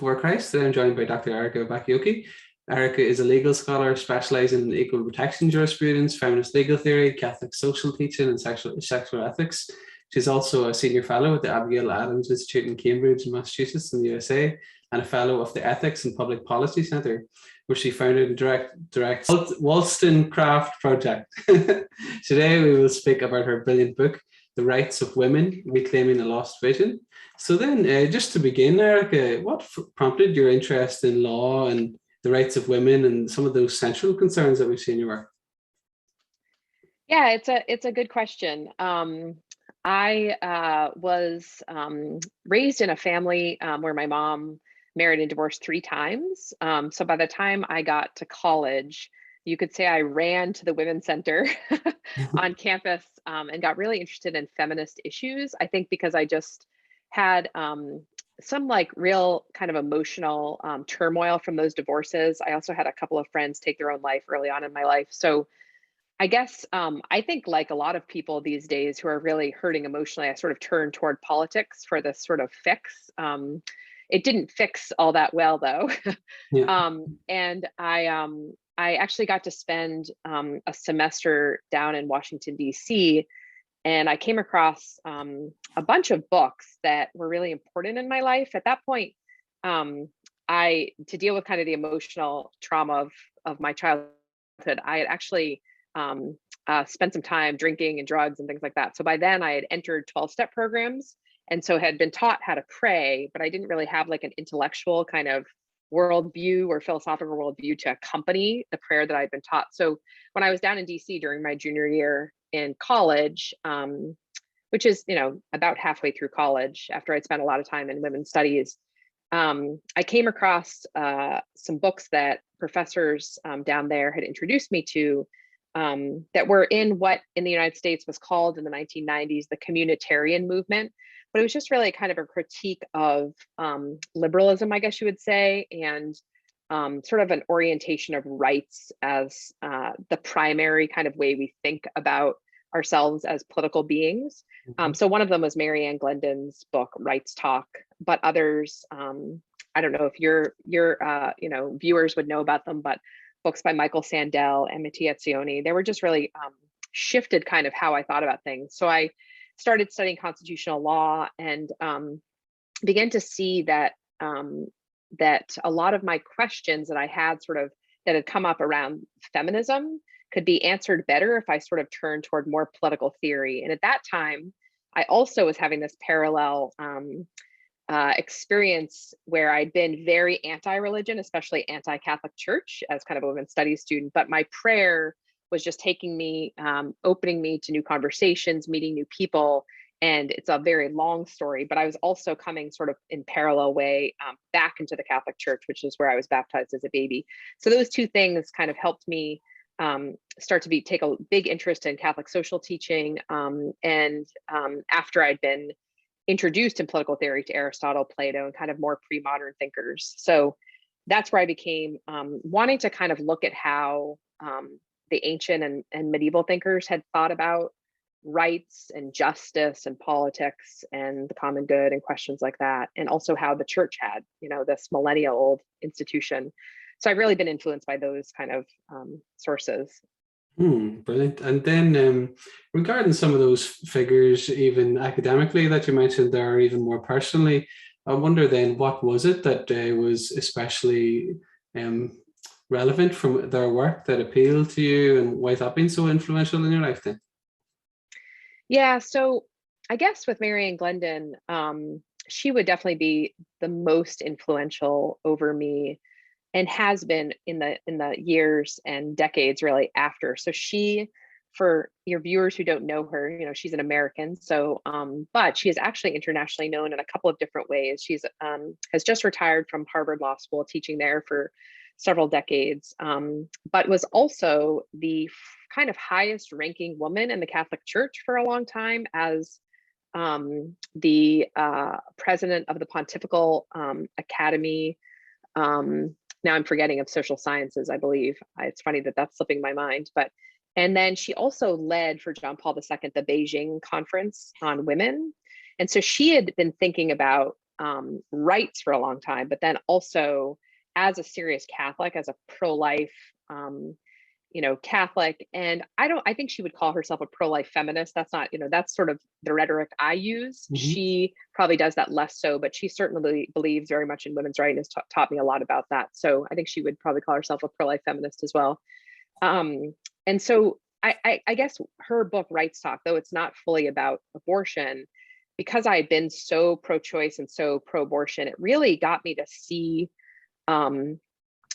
Welcome Christ. Today I'm joined by Dr. Erika Bachiochi. Erika is a legal scholar specializing in equal protection jurisprudence, feminist legal theory, Catholic social teaching, and sexual, sexual ethics. She's also a senior fellow at the Abigail Adams Institute in Cambridge, Massachusetts, in the USA, and a fellow of the Ethics and Public Policy Center, where she founded and direct, directs Wollstonecraft Project. Today, we will speak about her brilliant book, The Rights of Women, Reclaiming a Lost Vision. So then, uh, just to begin, Erika, what prompted your interest in law and the rights of women and some of those central concerns that we see in your work? Yeah, it's a it's a good question. Um, I uh, was um, raised in a family um, where my mom married and divorced three times. Um, so by the time I got to college, you could say I ran to the Women's Center on campus um, and got really interested in feminist issues. I think because I just had um, some like real kind of emotional um, turmoil from those divorces. I also had a couple of friends take their own life early on in my life. So I guess um, I think like a lot of people these days who are really hurting emotionally, I sort of turned toward politics for this sort of fix. Um, it didn't fix all that well though. yeah. um, and I um, I actually got to spend um, a semester down in Washington, DC and I came across um, a bunch of books that were really important in my life. At that point, um, I to deal with kind of the emotional trauma of of my childhood, I had actually um, uh, spent some time drinking and drugs and things like that. So by then, I had entered twelve step programs, and so had been taught how to pray, but I didn't really have like an intellectual kind of worldview or philosophical worldview to accompany the prayer that I'd been taught. So when I was down in DC during my junior year, in college, um, which is, you know, about halfway through college after I'd spent a lot of time in women's studies, um, I came across uh, some books that professors um, down there had introduced me to um, that were in what in the United States was called in the 1990s the communitarian movement. But it was just really kind of a critique of um, liberalism, I guess you would say, and um, sort of an orientation of rights as uh, the primary kind of way we think about ourselves as political beings. Um, mm-hmm. Um, so one of them was Mary Ann Glendon's book, Rights Talk, but others, um, I don't know if your your uh, you know viewers would know about them, but books by Michael Sandel and Amitai Etzioni, they were just really um, shifted kind of how I thought about things. So I started studying constitutional law and um, began to see that um, that a lot of my questions that I had sort of that had come up around feminism could be answered better if I sort of turned toward more political theory. And at that time, I also was having this parallel um, uh, experience where I'd been very anti-religion, especially anti-Catholic Church as kind of a women's studies student. But my prayer was just taking me, um, opening me to new conversations, meeting new people. And it's a very long story, but I was also coming sort of in parallel way um, back into the Catholic Church, which is where I was baptized as a baby. So those two things kind of helped me um, start to be take a big interest in Catholic social teaching. Um, and um, after I'd been introduced in political theory to Aristotle, Plato, and kind of more pre-modern thinkers. So that's where I became um, wanting to kind of look at how um, the ancient and, and medieval thinkers had thought about rights and justice and politics and the common good and questions like that and also how the church had you know this millennia old institution so I've really been influenced by those kind of um, sources. Hmm, brilliant. And then um, regarding some of those figures, even academically that you mentioned there, or even more personally, I wonder then what was it that uh, was especially um, relevant from their work that appealed to you and why that been so influential in your life then? Yeah, so I guess with Mary Ann Glendon, um, she would definitely be the most influential over me and has been in the in the years and decades really after. So she, for your viewers who don't know her, you know, she's an American. So, um, but she is actually internationally known in a couple of different ways. She's um, has just retired from Harvard Law School, teaching there for several decades, um, but was also the kind of highest ranking woman in the Catholic Church for a long time as um, the uh, president of the Pontifical um, Academy um, now I'm forgetting of social sciences, I believe. It's funny that that's slipping my mind, but and then she also led for John Paul II the Beijing conference on women. And so she had been thinking about um, rights for a long time, but then also as a serious Catholic, as a pro-life, um, you know, Catholic. And I don't, I think she would call herself a pro-life feminist. That's not, you know, that's sort of the rhetoric I use. Mhm. She probably does that less so, but she certainly believes very much in women's rights and has ta- taught me a lot about that. So I think she would probably call herself a pro-life feminist as well. Um, and so I, I, I guess her book Rights Talk, though it's not fully about abortion, because I had been so pro-choice and so pro-abortion, it really got me to see um,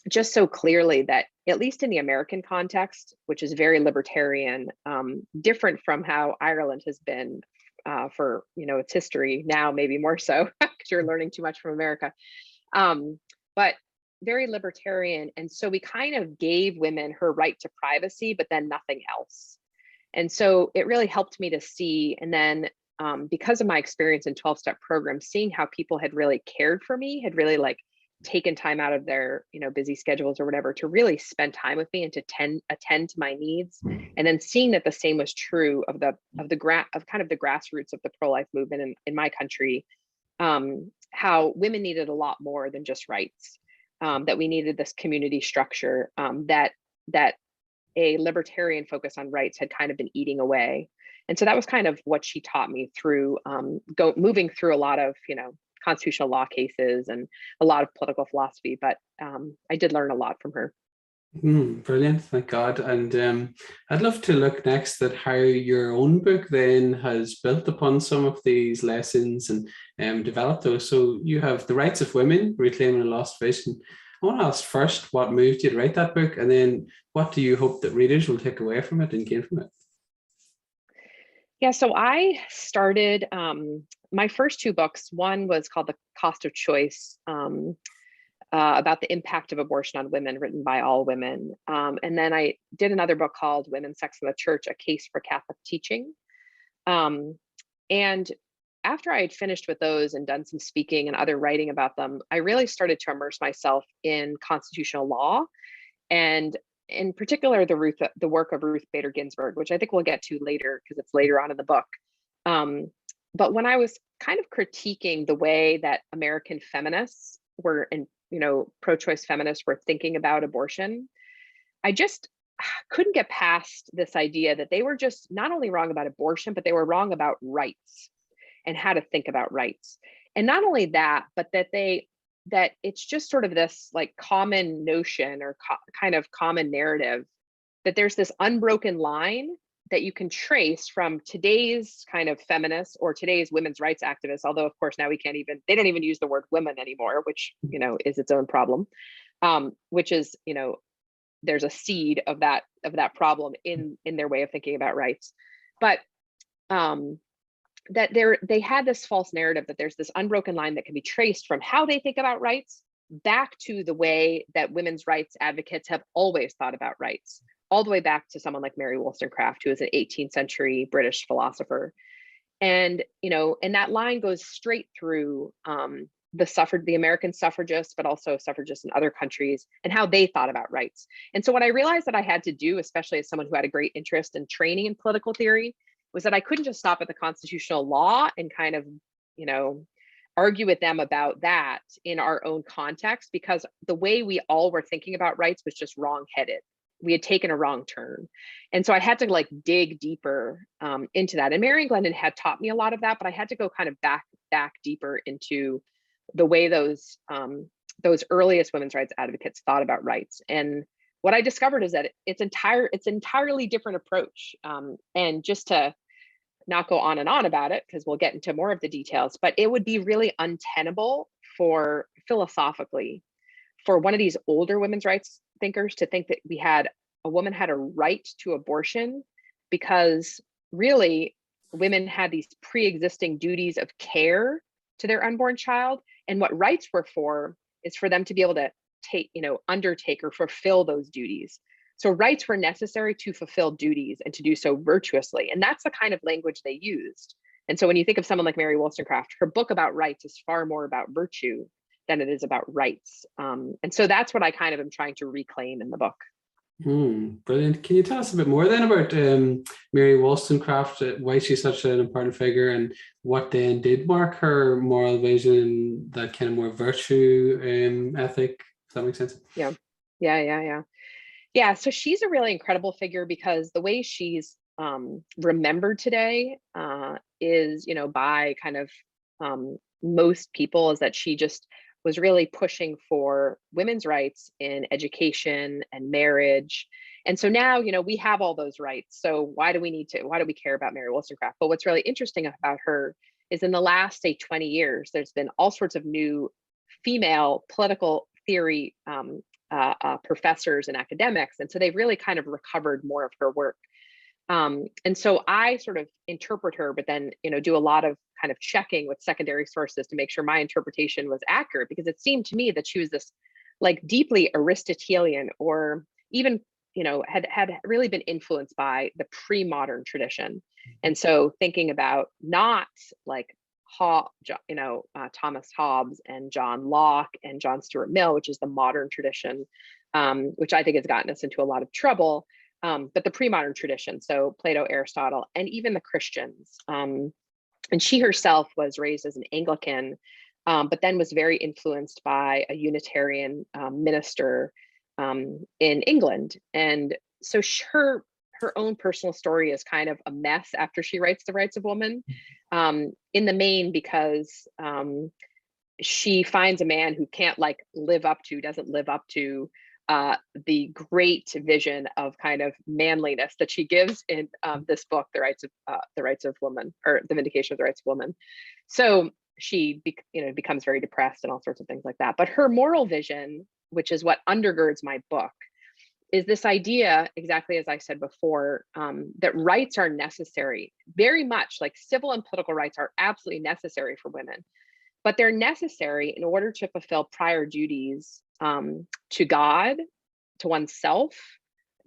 just so clearly that at least in the American context, which is very libertarian, um, different from how Ireland has been uh, for you know its history now, maybe more so because you're learning too much from America. Um, but very libertarian, and so we kind of gave women her right to privacy, but then nothing else. And so it really helped me to see, and then um, because of my experience in 12 step programs, seeing how people had really cared for me, had really like taken time out of their you know busy schedules or whatever to really spend time with me and to tend attend to my needs. And then seeing that the same was true of the of the gra- of kind of the grassroots of the pro-life movement in, in my country um how women needed a lot more than just rights um that we needed this community structure um that that a libertarian focus on rights had kind of been eating away. And so that was kind of what she taught me through um go moving through a lot of you know constitutional law cases and a lot of political philosophy, but um, I did learn a lot from her. Mm, brilliant, thank God. And um, I'd love to look next at how your own book then has built upon some of these lessons and um, developed those. So you have The Rights of Women, Reclaiming a Lost Vision. I want to ask first what moved you to write that book, and then what do you hope that readers will take away from it and gain from it? Yeah, so I started um, my first two books. One was called The Cost of Choice, um, uh, about the impact of abortion on women, written by all women. Um, and then I did another book called Women, Sex, and the Church: A Case for Catholic Teaching. Um, and after I had finished with those and done some speaking and other writing about them, I really started to immerse myself in constitutional law and in particular the Ruth the work of Ruth Bader Ginsburg, which I think we'll get to later because it's later on in the book. Um, but when I was kind of critiquing the way that American feminists were and you know pro-choice feminists were thinking about abortion, I just couldn't get past this idea that they were just not only wrong about abortion, but they were wrong about rights and how to think about rights. And not only that, but that they that it's just sort of this like common notion or co- kind of common narrative that there's this unbroken line that you can trace from today's kind of feminists or today's women's rights activists although of course now we can't even they don't even use the word women anymore which you know is its own problem um, which is you know there's a seed of that of that problem in in their way of thinking about rights. But um that they're they had this false narrative that there's this unbroken line that can be traced from how they think about rights back to the way that women's rights advocates have always thought about rights all the way back to someone like mary wollstonecraft who is an 18th century british philosopher. And you know and that line goes straight through um, the suffered the american suffragists but also suffragists in other countries and how they thought about rights. And so what i realized that i had to do especially as someone who had a great interest in training in political theory was that I couldn't just stop at the constitutional law and kind of, you know, argue with them about that in our own context because the way we all were thinking about rights was just wrong-headed. We had taken a wrong turn. And so I had to like dig deeper um, into that. And Mary Ann Glendon had taught me a lot of that, but I had to go kind of back back deeper into the way those um, those earliest women's rights advocates thought about rights. And what I discovered is that it's entire it's entirely different approach. Um, and just to not go on and on about it because we'll get into more of the details, but it would be really untenable for philosophically for one of these older women's rights thinkers to think that we had a woman had a right to abortion because really women had these pre-existing duties of care to their unborn child and what rights were for is for them to be able to take you know undertake or fulfill those duties so rights were necessary to fulfill duties and to do so virtuously and that's the kind of language they used and so when you think of someone like mary wollstonecraft her book about rights is far more about virtue than it is about rights um, and so that's what i kind of am trying to reclaim in the book Hmm, brilliant. Can you tell us a bit more then about um, Mary Wollstonecraft, uh, why she's such an important figure, and what then did mark her moral vision, that kind of more virtue um, ethic? Does that make sense? Yeah, yeah, yeah, yeah. Yeah, so she's a really incredible figure because the way she's um, remembered today uh, is, you know, by kind of um, most people is that she just was really pushing for women's rights in education and marriage. And so now, you know, we have all those rights. So why do we need to, why do we care about Mary Wollstonecraft? But what's really interesting about her is in the last, say, 20 years, there's been all sorts of new female political theory um, uh, uh, professors and academics. And so they've really kind of recovered more of her work. Um, and so I sort of interpret her, but then, you know, do a lot of kind of checking with secondary sources to make sure my interpretation was accurate because it seemed to me that she was this like deeply Aristotelian or even, you know, had had really been influenced by the pre-modern tradition. And so thinking about not like Hob, you know, uh, Thomas Hobbes and John Locke and John Stuart Mill, which is the modern tradition, um, which I think has gotten us into a lot of trouble um, but the pre-modern tradition, so Plato, Aristotle, and even the Christians. Um, and she herself was raised as an Anglican, um, but then was very influenced by a Unitarian um, minister um, in England. And so her her own personal story is kind of a mess after she writes The Rights of Woman, um, in the main because she finds a man who can't like live up to, doesn't live up to uh, the great vision of kind of manliness that she gives in um, this book, The Rights of uh, the Rights of Woman, or The Vindication of the Rights of Woman. So she, be, you know, becomes very depressed and all sorts of things like that. But her moral vision, which is what undergirds my book, is this idea, exactly as I said before, um, that rights are necessary, very much like civil and political rights are absolutely necessary for women, but they're necessary in order to fulfill prior duties um, to God, to oneself,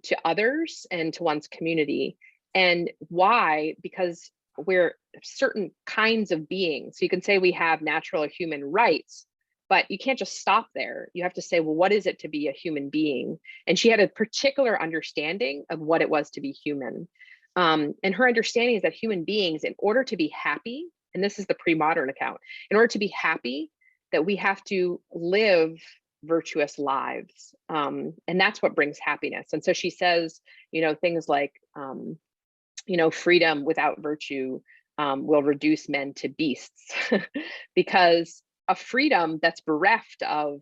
to others, and to one's community. And why? Because we're certain kinds of beings. So you can say we have natural or human rights, but you can't just stop there. You have to say, well, what is it to be a human being? And she had a particular understanding of what it was to be human. Um, and her understanding is that human beings, in order to be happy, and this is the pre-modern account, in order to be happy, that we have to live virtuous lives um, and that's what brings happiness and so she says you know things like um, you know freedom without virtue um, will reduce men to beasts because a freedom that's bereft of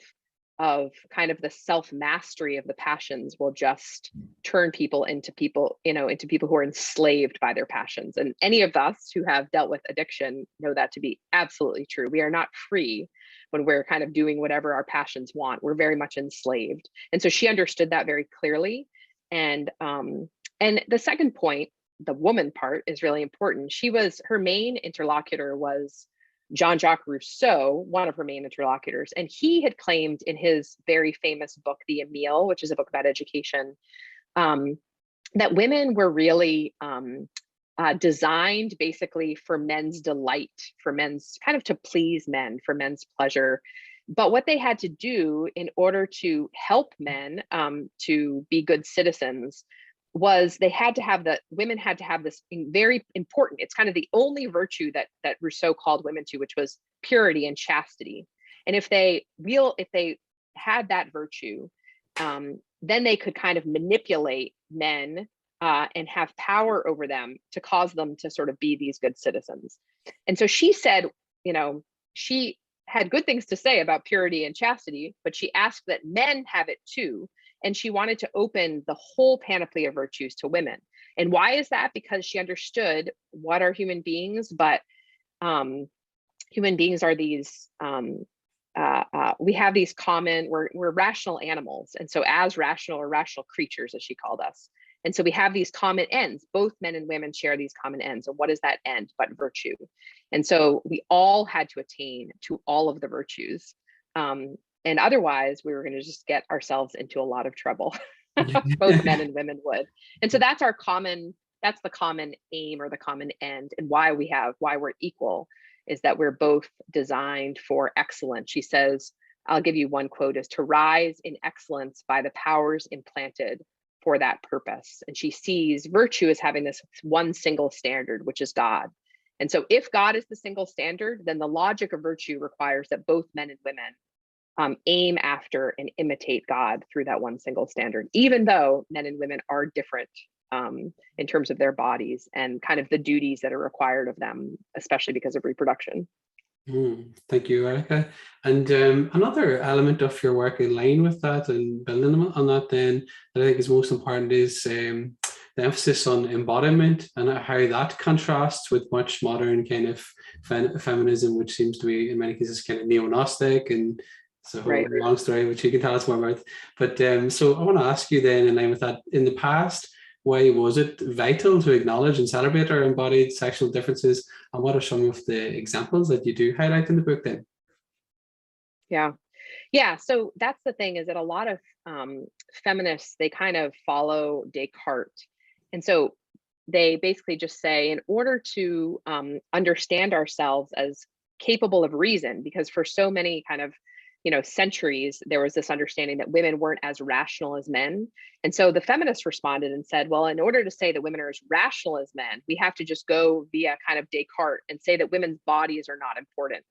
of kind of the self mastery of the passions will just turn people into people you know into people who are enslaved by their passions. And any of us who have dealt with addiction know that to be absolutely true. We are not free when we're kind of doing whatever our passions want. We're very much enslaved. And so she understood that very clearly. And um and the second point the woman part is really important. She was her main interlocutor was Jean Jacques Rousseau, one of her main interlocutors, and he had claimed in his very famous book, The Emile, which is a book about education, um, that women were really um, uh, designed basically for men's delight, for men's kind of to please men, for men's pleasure. But what they had to do in order to help men um, to be good citizens was they had to have the women had to have this very important it's kind of the only virtue that that rousseau called women to which was purity and chastity. And if they real if they had that virtue um, then they could kind of manipulate men uh, and have power over them to cause them to sort of be these good citizens. And so she said you know she had good things to say about purity and chastity but she asked that men have it too and she wanted to open the whole panoply of virtues to women. And why is that? Because she understood what are human beings, but um, human beings are these, um, uh, uh, we have these common, we're, we're rational animals. And so as rational or rational creatures, as she called us. And so we have these common ends, both men and women share these common ends. And what is that end but virtue? And so we all had to attain to all of the virtues. Um, and otherwise we were going to just get ourselves into a lot of trouble both men and women would and so that's our common that's the common aim or the common end and why we have why we're equal is that we're both designed for excellence she says i'll give you one quote is to rise in excellence by the powers implanted for that purpose. And she sees virtue as having this one single standard, which is God. And so if God is the single standard, then the logic of virtue requires that both men and women um, aim after and imitate God through that one single standard, even though men and women are different um, in terms of their bodies and kind of the duties that are required of them, especially because of reproduction. Mm, thank you, Erika. And um, another element of your work in line with that and building on that then that I think is most important is um, the emphasis on embodiment and how that contrasts with much modern kind of fem feminism, which seems to be in many cases kind of neo-Gnostic and it's a Right. long story, which you can tell us more about. But um, so I want to ask you then in line with that, in the past, why was it vital to acknowledge and celebrate our embodied sexual differences? And what are some of the examples that you do highlight in the book then? Yeah. Yeah. So that's the thing is that a lot of um, feminists, they kind of follow Descartes. And so they basically just say, in order to um, understand ourselves as capable of reason, because for so many kind of you know centuries there was this understanding that women weren't as rational as men. And so the feminists responded and said well in order to say that women are as rational as men we have to just go via kind of descartes and say that women's bodies are not important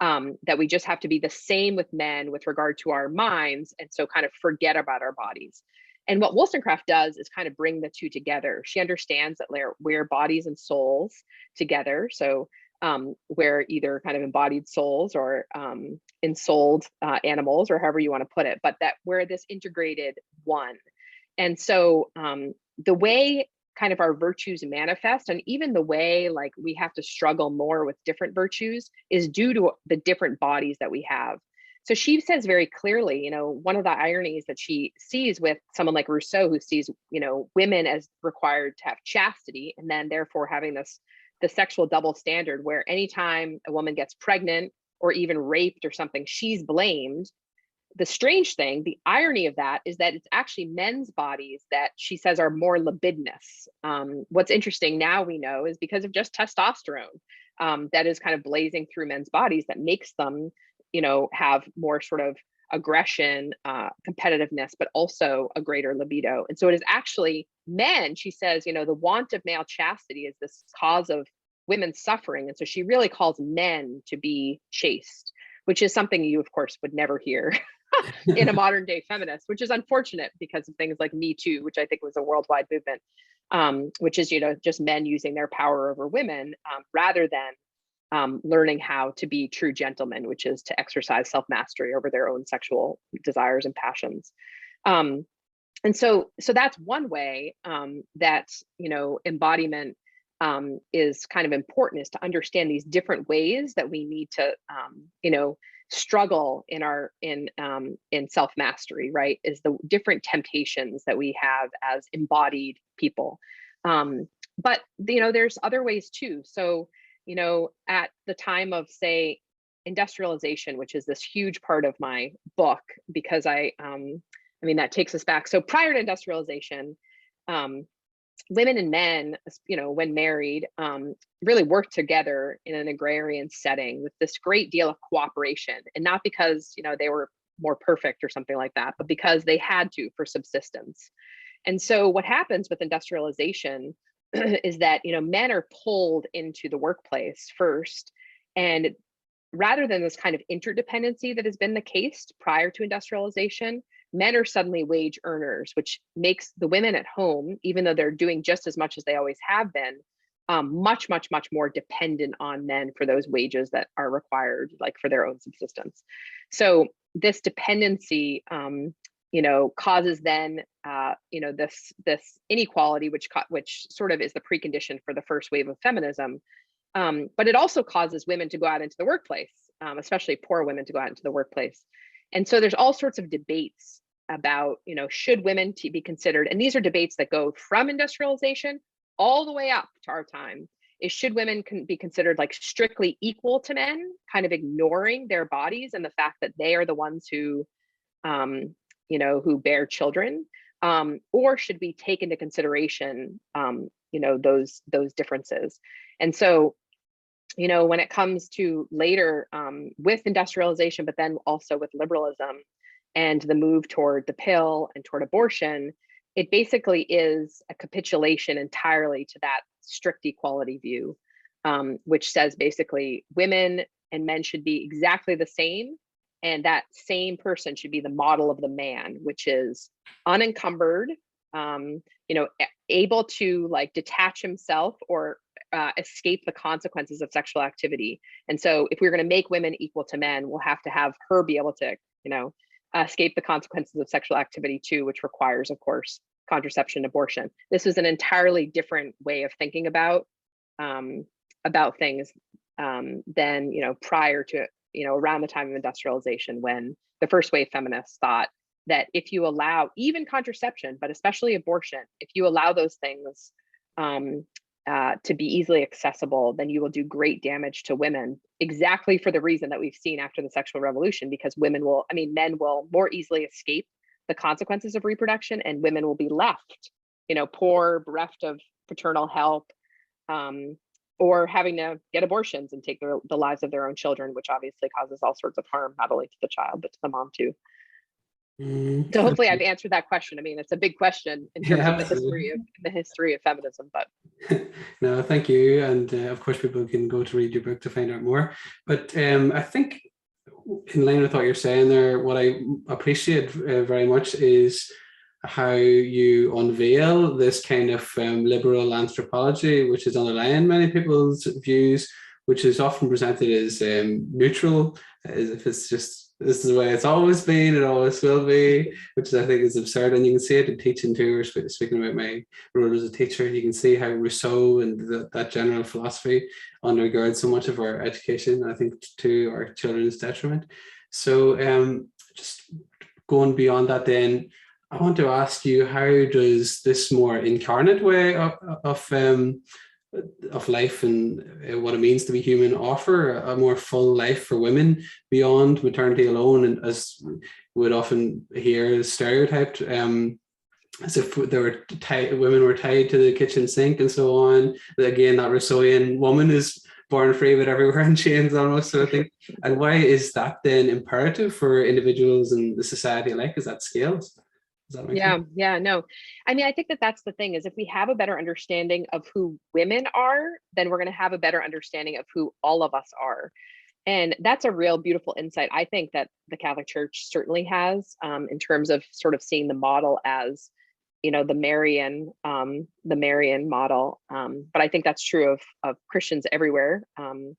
um, that we just have to be the same with men with regard to our minds and so kind of forget about our bodies. And what wollstonecraft does is kind of bring the two together. She understands that we're, we're bodies and souls together. So um, we're either kind of embodied souls or um, ensouled uh, animals or however you want to put it but that we're this integrated one. And so um, the way kind of our virtues manifest and even the way like we have to struggle more with different virtues is due to the different bodies that we have. So she says very clearly you know one of the ironies that she sees with someone like rousseau who sees you know women as required to have chastity and then therefore having this the sexual double standard where anytime a woman gets pregnant or even raped or something she's blamed the strange thing, the irony of that is that it's actually men's bodies that she says are more libidinous. Um, what's interesting now we know is because of just testosterone um, that is kind of blazing through men's bodies that makes them, you know, have more sort of aggression, uh, competitiveness, but also a greater libido. And so it is actually men, she says, you know, the want of male chastity is this cause of women's suffering. And so she really calls men to be chaste, which is something you, of course, would never hear in a modern day feminist, which is unfortunate because of things like Me Too, which I think was a worldwide movement, um, which is, you know, just men using their power over women um, rather than um, learning how to be true gentlemen, which is to exercise self mastery over their own sexual desires and passions. Um, and so, so that's one way um, that you know embodiment um, is kind of important is to understand these different ways that we need to, um, you know, struggle in our in um, in self mastery. Right, is the different temptations that we have as embodied people. But you know, there's other ways too. So you know, at the time of say industrialization, which is this huge part of my book, because I, um, I mean, that takes us back. So prior to industrialization, um, women and men, you know, when married, um, really worked together in an agrarian setting with this great deal of cooperation, and not because you know they were more perfect or something like that, but because they had to for subsistence. And so, what happens with industrialization is that you know men are pulled into the workplace first and rather than this kind of interdependency that has been the case prior to industrialization men are suddenly wage earners which makes the women at home even though they're doing just as much as they always have been um, much much much more dependent on men for those wages that are required like for their own subsistence. So this dependency um, you know causes then uh, you know this this inequality which which sort of is the precondition for the first wave of feminism. Um, but it also causes women to go out into the workplace um, especially poor women to go out into the workplace. And so there's all sorts of debates about you know should women be considered and these are debates that go from industrialization all the way up to our time is should women can be considered like strictly equal to men kind of ignoring their bodies and the fact that they are the ones who um, you know, who bear children, um, or should we take into consideration, um, you know, those those differences? And so, you know, when it comes to later um, with industrialization, but then also with liberalism and the move toward the pill and toward abortion, it basically is a capitulation entirely to that strict equality view, um, which says basically women and men should be exactly the same. And that same person should be the model of the man, which is unencumbered, um, you know, able to like detach himself or uh, escape the consequences of sexual activity. And so, if we're going to make women equal to men, we'll have to have her be able to, you know, escape the consequences of sexual activity too, which requires, of course, contraception, abortion. This is an entirely different way of thinking about um, about things um, than you know prior to you know around the time of industrialization when the first wave feminists thought that if you allow even contraception, but especially abortion, if you allow those things um, uh, to be easily accessible, then you will do great damage to women. Exactly for the reason that we've seen after the sexual revolution, because women will, I mean, men will more easily escape the consequences of reproduction, and women will be left, you know, poor, bereft of paternal help, um, or having to get abortions and take their, the lives of their own children, which obviously causes all sorts of harm, not only to the child but to the mom too. Mm, So hopefully I've answered that question. I mean, it's a big question in Yeah, terms of the history of the history of feminism, but no, thank you. And uh, of course, people can go to read your book to find out more. But um, I think, in line with what you're saying there, what I appreciate uh, very much is how you unveil this kind of um, liberal anthropology, which is underlying many people's views, which is often presented as um, neutral, as if it's just this is the way it's always been, it always will be, which I think is absurd. And you can see it in teaching too. We're speaking about my role as a teacher. And you can see how Rousseau and the, that general philosophy undergird so much of our education. I think to our children's detriment. So, um, just going beyond that, then I want to ask you, how does this more incarnate way of, of um, of life and uh, what it means to be human offer a more full life for women beyond maternity alone? And as we would often hear stereotyped um as if they were tied women were tied to the kitchen sink and so on. Again that rousseauian woman is born free but everywhere in chains almost sort of thing. And why is that then imperative for individuals and the society alike? Is that scales yeah, sense yeah, no. I mean, I think that that's the thing is if we have a better understanding of who women are, then we're going to have a better understanding of who all of us are. And that's a real beautiful insight. I think that the Catholic Church certainly has um, in terms of sort of seeing the model as, you know, the Marian, um, the Marian model. Um, but I think that's true of of Christians everywhere. Um,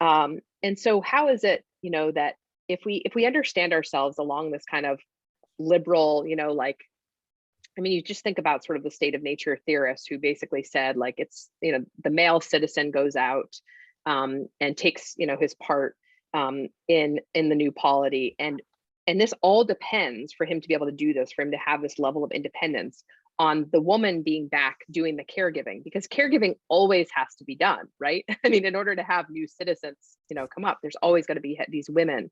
um, and so, how is it, you know, that if we if we understand ourselves along this kind of liberal, you know, like I mean, you just think about sort of the state of nature theorists who basically said, like, it's, you know, the male citizen goes out um, and takes, you know, his part um, in in the new polity. And and this all depends for him to be able to do this, for him to have this level of independence on the woman being back doing the caregiving, because caregiving always has to be done, right? I mean, in order to have new citizens, you know, come up, there's always going to be these women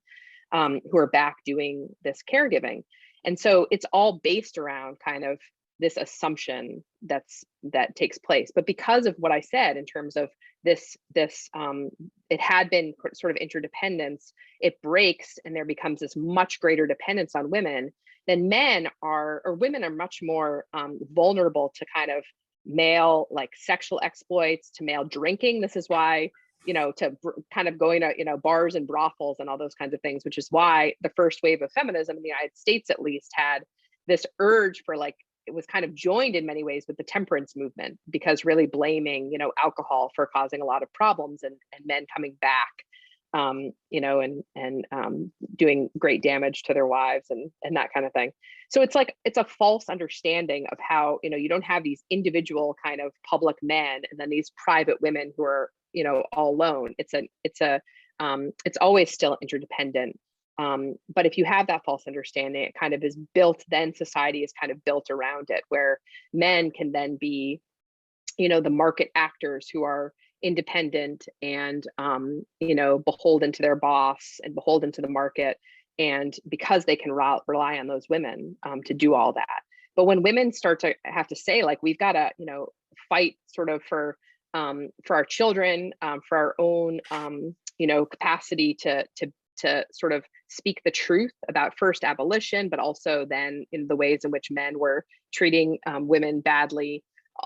um, who are back doing this caregiving and so it's all based around kind of this assumption that's that takes place. But because of what i said in terms of this this um, it had been sort of interdependence it breaks and there becomes this much greater dependence on women then men are or women are much more um, vulnerable to kind of male like sexual exploits to male drinking. This is why you know, to kind of going to, you know, bars and brothels and all those kinds of things, which is why the first wave of feminism in the United States, at least, had this urge for like, it was kind of joined in many ways with the temperance movement because really blaming, you know, alcohol for causing a lot of problems and, and men coming back, um, you know, and, and um, doing great damage to their wives and, and that kind of thing. So it's like, it's a false understanding of how, you know, you don't have these individual kind of public men and then these private women who are you know all alone. It's a it's a um, it's always still interdependent. Um, but if you have that false understanding it kind of is built then society is kind of built around it where men can then be you know the market actors who are independent and um, you know beholden to their boss and beholden to the market. And because they can ra- rely on those women um, to do all that. But when women start to have to say like we've got to you know fight sort of for um, for our children, um, for our own, um, you know, capacity to to to sort of speak the truth about first abolition, but also then in the ways in which men were treating um, women badly,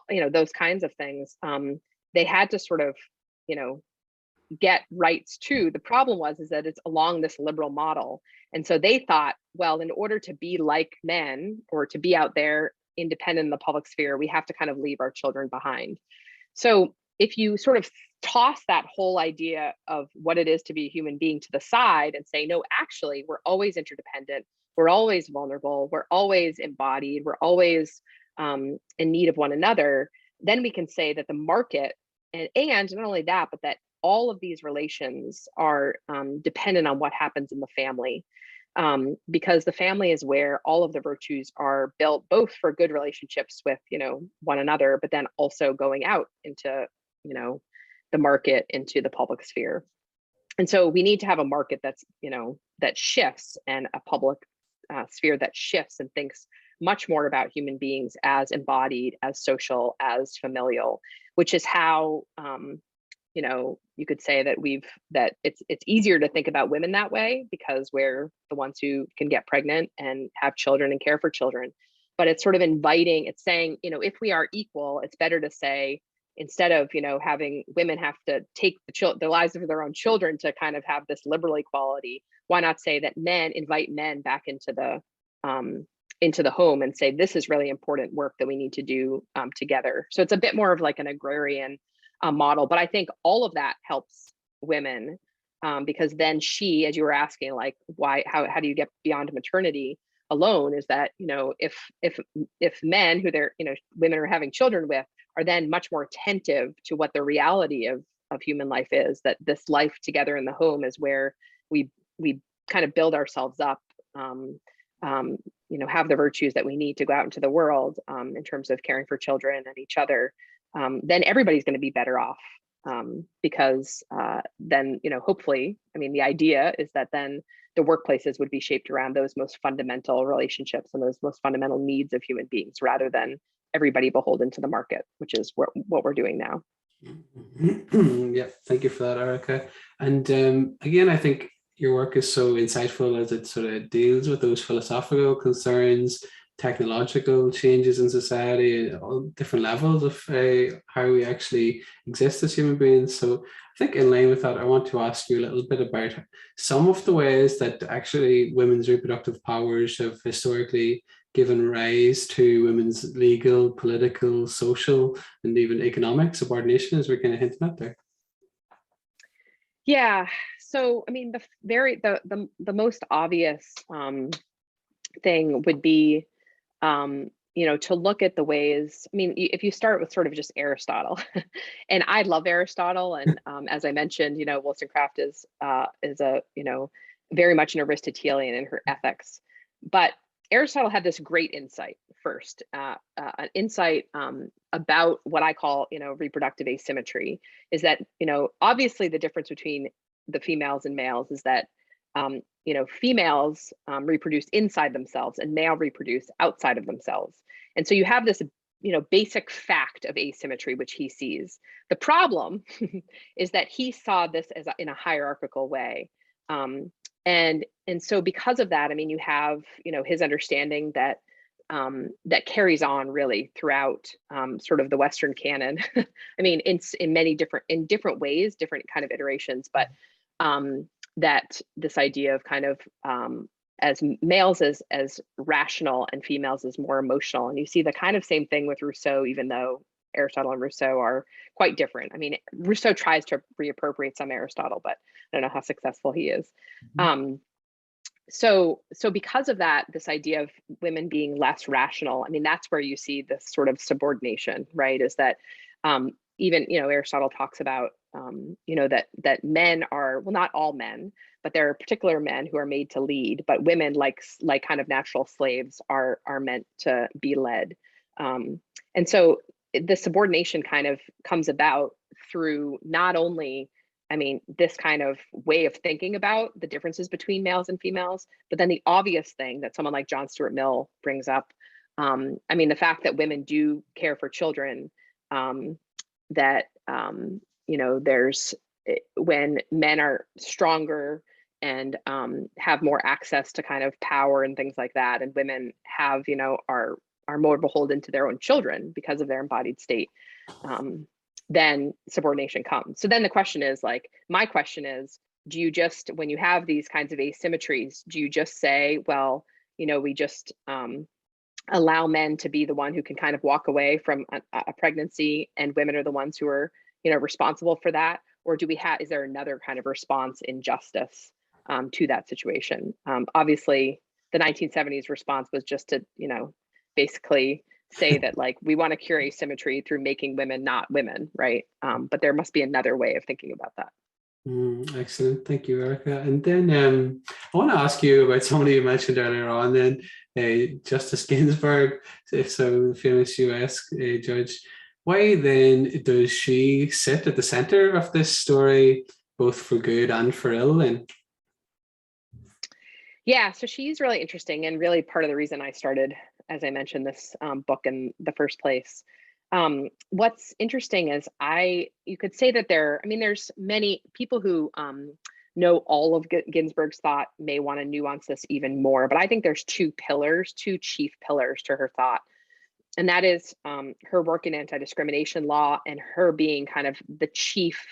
you know, those kinds of things. Um, they had to sort of, you know, get rights too. The problem was is that it's along this liberal model. And so they thought, well, in order to be like men or to be out there independent in the public sphere, we have to kind of leave our children behind. So if you sort of toss that whole idea of what it is to be a human being to the side and say, no, actually, we're always interdependent, we're always vulnerable, we're always embodied, we're always um, in need of one another, then we can say that the market, and, and not only that, but that all of these relations are um, dependent on what happens in the family. Um, because the family is where all of the virtues are built both for good relationships with you know one another but then also going out into you know the market into the public sphere. And so we need to have a market that's you know that shifts and a public uh, sphere that shifts and thinks much more about human beings as embodied as social as familial which is how um, you know you could say that we've that it's it's easier to think about women that way because we're the ones who can get pregnant and have children and care for children. But it's sort of inviting it's saying you know if we are equal it's better to say instead of you know having women have to take the children the lives of their own children to kind of have this liberal equality why not say that men invite men back into the um, into the home and say this is really important work that we need to do um, together. So it's a bit more of like an agrarian uh, model but i think all of that helps women um, because then she as you were asking like why how, how do you get beyond maternity alone is that you know if if if men who they're you know women are having children with are then much more attentive to what the reality of of human life is that this life together in the home is where we we kind of build ourselves up um, um, you know have the virtues that we need to go out into the world um, in terms of caring for children and each other um, then everybody's going to be better off um, because uh, then you know hopefully i mean the idea is that then the workplaces would be shaped around those most fundamental relationships and those most fundamental needs of human beings rather than everybody beholden to the market, which is what, what we're doing now. yeah, thank you for that, Erika. And um, again, I think your work is so insightful as it sort of deals with those philosophical concerns, technological changes in society, all different levels of uh, how we actually exist as human beings. So I think in line with that, I want to ask you a little bit about some of the ways that actually women's reproductive powers have historically given rise to women's legal, political, social, and even economic subordination, as we're kind of hinting at there. Yeah. So, I mean, the very the the the most obvious um, thing would be, um, you know, to look at the ways. I mean, if you start with sort of just Aristotle, and I love Aristotle, and um, as I mentioned, you know, Wollstonecraft is uh, is a you know very much an Aristotelian in her ethics, but Aristotle had this great insight first, uh, uh, an insight um, about what I call, you know, reproductive asymmetry. Is that you know obviously the difference between the females and males is that um, you know females um, reproduce inside themselves and male reproduce outside of themselves, and so you have this you know basic fact of asymmetry which he sees. The problem is that he saw this as a, in a hierarchical way. Um, and and so because of that i mean you have you know his understanding that um, that carries on really throughout um, sort of the western canon i mean in in many different in different ways different kind of iterations but um, that this idea of kind of um, as males as as rational and females as more emotional and you see the kind of same thing with rousseau even though Aristotle and Rousseau are quite different. I mean, Rousseau tries to reappropriate some Aristotle, but I don't know how successful he is. Mm-hmm. Um, so, so because of that, this idea of women being less rational, I mean, that's where you see this sort of subordination, right? Is that um, even you know Aristotle talks about um, you know that that men are well, not all men, but there are particular men who are made to lead, but women like like kind of natural slaves are are meant to be led. Um, and so the subordination kind of comes about through not only I mean, this kind of way of thinking about the differences between males and females, but then the obvious thing that someone like John Stuart Mill brings up. Um, I mean, the fact that women do care for children, um, that, um, you know, there's eh, when men are stronger and um, have more access to kind of power and things like that. And women have, you know, are are more beholden to their own children because of their embodied state. Um, then subordination comes. So then the question is like, my question is, do you just when you have these kinds of asymmetries, do you just say, well, you know, we just um, allow men to be the one who can kind of walk away from a, a pregnancy, and women are the ones who are, you know, responsible for that? Or do we have? Is there another kind of response in justice um, to that situation? Um, obviously, the 1970s response was just to, you know, basically say that like we want to cure asymmetry through making women not women, right? Um, but there must be another way of thinking about that. Mm, excellent. Thank you, Erika. And then um, I want to ask you about somebody you mentioned earlier on, then Justice Ginsburg, so famous US uh, judge. Why then does she sit at the center of this story, both for good and for ill? And yeah, so she's really interesting and really part of the reason I started, as I mentioned, this um, book in the first place. Um, what's interesting is I, you could say that there, I mean, there's many people who um, know all of Ginsburg's thought may want to nuance this even more, but I think there's two pillars, two chief pillars to her thought. And that is um, her work in anti-discrimination law and her being kind of the chief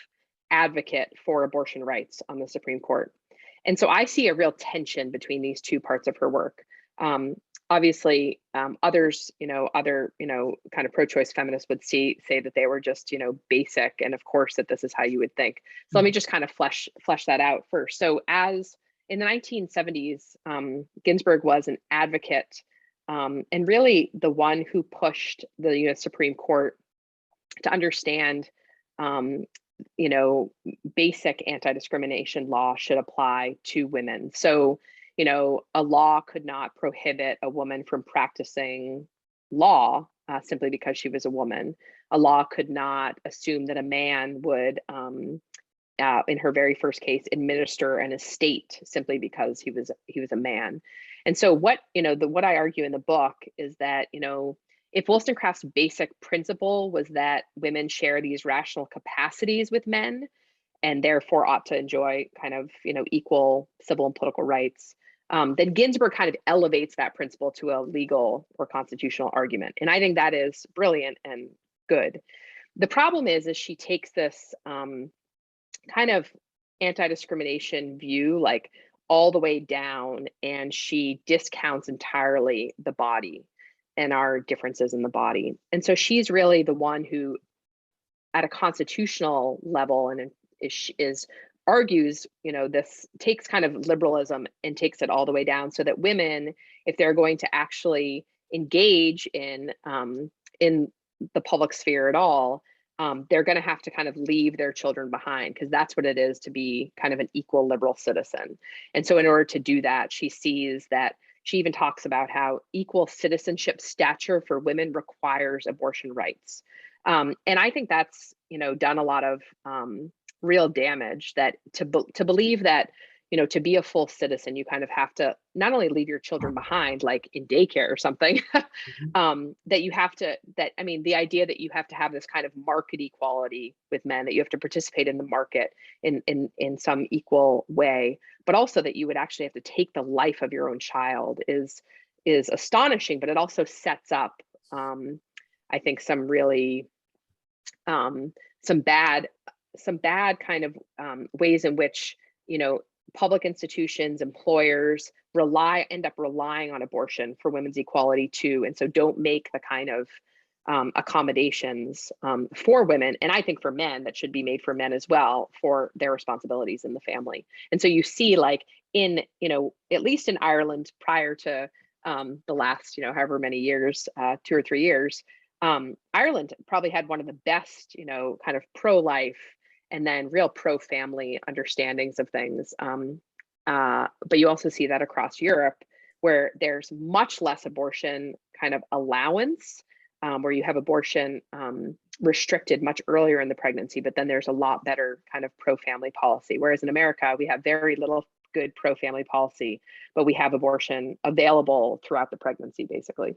advocate for abortion rights on the Supreme Court. And so I see a real tension between these two parts of her work. Um, obviously um, others you know other you know kind of pro-choice feminists would see say that they were just you know basic and of course that this is how you would think so mm-hmm. let me mm-hmm. just kind of flesh flesh that out first so as in the 1970s um, ginsburg was an advocate um, and really the one who pushed the us supreme court to understand um, you know basic anti-discrimination law should apply to women so you know, a law could not prohibit a woman from practicing law uh, simply because she was a woman. A law could not assume that a man would, um, uh, in her very first case, administer an estate simply because he was he was a man. And so, what you know, the what I argue in the book is that you know, if Wollstonecraft's basic principle was that women share these rational capacities with men, and therefore ought to enjoy kind of you know equal civil and political rights um, then Ginsburg kind of elevates that principle to a legal or constitutional argument. And I think that is brilliant and good. The problem is, is she takes this um, kind of anti-discrimination view, like all the way down, and she discounts entirely the body and our differences in the body. And so she's really the one who, at a constitutional level, and is, is argues, you know, this takes kind of liberalism and takes it all the way down so that women, if they're going to actually engage in um, in the public sphere at all, um, they're going to have to kind of leave their children behind because that's what it is to be kind of an equal liberal citizen. And so, in order to do that, she sees that she even talks about how equal citizenship stature for women requires abortion rights. Um, and I think that's you know done a lot of um, real damage that to be, to believe that you know to be a full citizen you kind of have to not only leave your children behind like in daycare or something mm-hmm. um, that you have to that i mean the idea that you have to have this kind of market equality with men that you have to participate in the market in in in some equal way but also that you would actually have to take the life of your own child is is astonishing but it also sets up um, i think some really um, some bad some bad kind of um, ways in which you know public institutions employers rely end up relying on abortion for women's equality too and so don't make the kind of um, accommodations um, for women and i think for men that should be made for men as well for their responsibilities in the family. And so you see like in you know at least in ireland prior to um, the last you know however many years uh, two or three years um, ireland probably had one of the best you know kind of pro-life and then real pro family understandings of things. Um, uh, but you also see that across Europe, where there's much less abortion kind of allowance, um, where you have abortion um, restricted much earlier in the pregnancy, but then there's a lot better kind of pro family policy. Whereas in America, we have very little good pro family policy, but we have abortion available throughout the pregnancy, basically.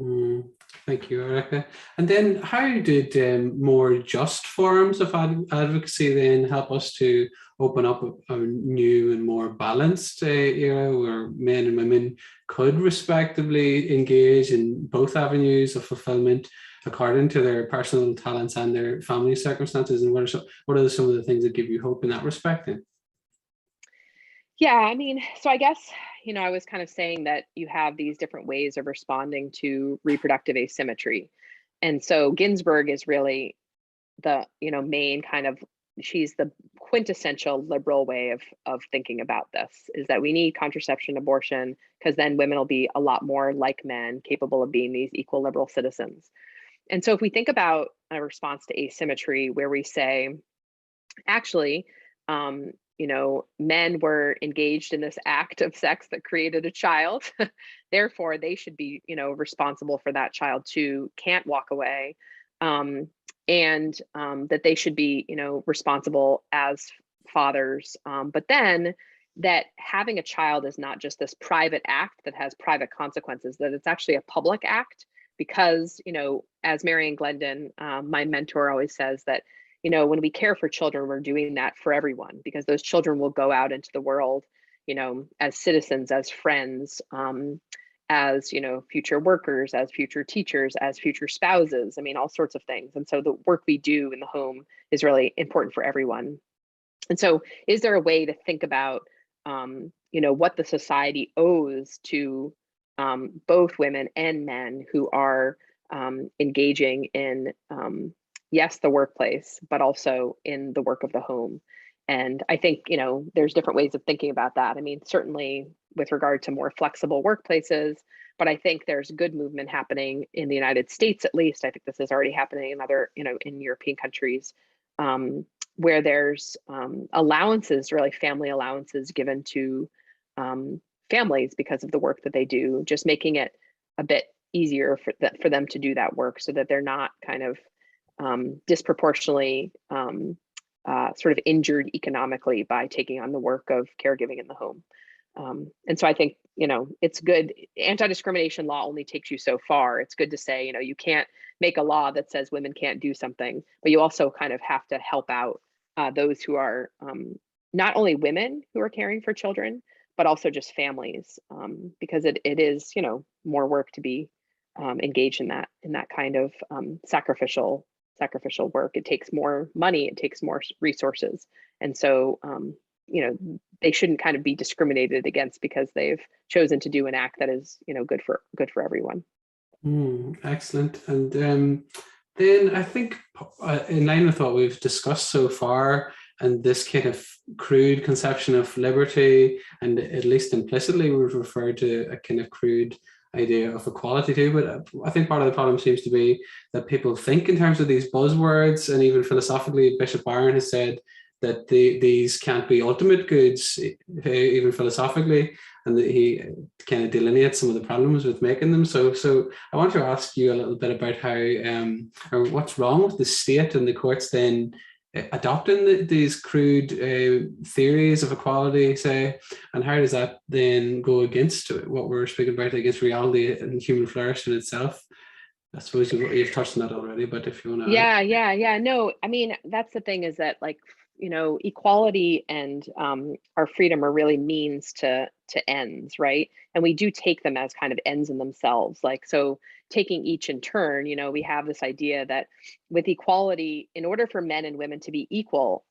Mm, thank you, Erika. And then how did um, more just forms of ad advocacy then help us to open up a, a new and more balanced uh, era where men and women could respectively engage in both avenues of fulfillment according to their personal talents and their family circumstances? And what are, some, what are some of the things that give you hope in that respect? Then? Yeah, I mean, so I guess, you know, I was kind of saying that you have these different ways of responding to reproductive asymmetry. And so Ginsburg is really the, you know, main kind of she's the quintessential liberal way of of thinking about this is that we need contraception abortion because then women will be a lot more like men capable of being these equal liberal citizens. And so if we think about a response to asymmetry where we say actually um, you know, men were engaged in this act of sex that created a child. Therefore, they should be, you know, responsible for that child too, can't walk away. Um, and um, that they should be, you know, responsible as fathers. Um, but then that having a child is not just this private act that has private consequences, that it's actually a public act because, you know, as Mary Ann Glendon, um, my mentor always says that you know, when we care for children, we're doing that for everyone because those children will go out into the world, you know, as citizens, as friends, um, as you know, future workers, as future teachers, as future spouses. I mean, all sorts of things. And so the work we do in the home is really important for everyone. And so, is there a way to think about, um, you know, what the society owes to um, both women and men who are um, engaging in um, yes, the workplace, but also in the work of the home. And I think, you know, there's different ways of thinking about that. I mean, certainly with regard to more flexible workplaces, but I think there's good movement happening in the United States, at least. I think this is already happening in other, you know, in European countries um, where there's um, allowances, really family allowances given to um, families because of the work that they do, just making it a bit easier for, that, for them to do that work so that they're not kind of um, disproportionately um, uh, sort of injured economically by taking on the work of caregiving in the home. Um, and so I think, you know, it's good. Anti-discrimination law only takes you so far. It's good to say, you know, you can't make a law that says women can't do something, but you also kind of have to help out uh, those who are um, not only women who are caring for children, but also just families, um, because it, it is, you know, more work to be um, engaged in that in that kind of sacrificial sacrificial work. It takes more money, it takes more resources. And so, um, you know, they shouldn't kind of be discriminated against because they've chosen to do an act that is, you know, good for good for everyone. Mm, excellent. And um, then I think uh, in line with what we've discussed so far, and this kind of crude conception of liberty, and at least implicitly we've referred to a kind of crude idea of equality too. But uh, I think part of the problem seems to be that people think in terms of these buzzwords, and even philosophically, Bishop Barron has said that the, these can't be ultimate goods, even philosophically, and that he kind of delineates some of the problems with making them. So, so I want to ask you a little bit about how, um, or what's wrong with the state and the courts then adopting the, these crude uh, theories of equality, say, and how does that then go against what we're speaking about, against reality and human flourishing itself? I suppose you've, you've touched on that already, but if you want to. Yeah, yeah, yeah. No, I mean, that's the thing is that like you know equality and um, our freedom are really means to to ends right? And we do take them as kind of ends in themselves. Like so taking each in turn you know we have this idea that with equality in order for men and women to be equal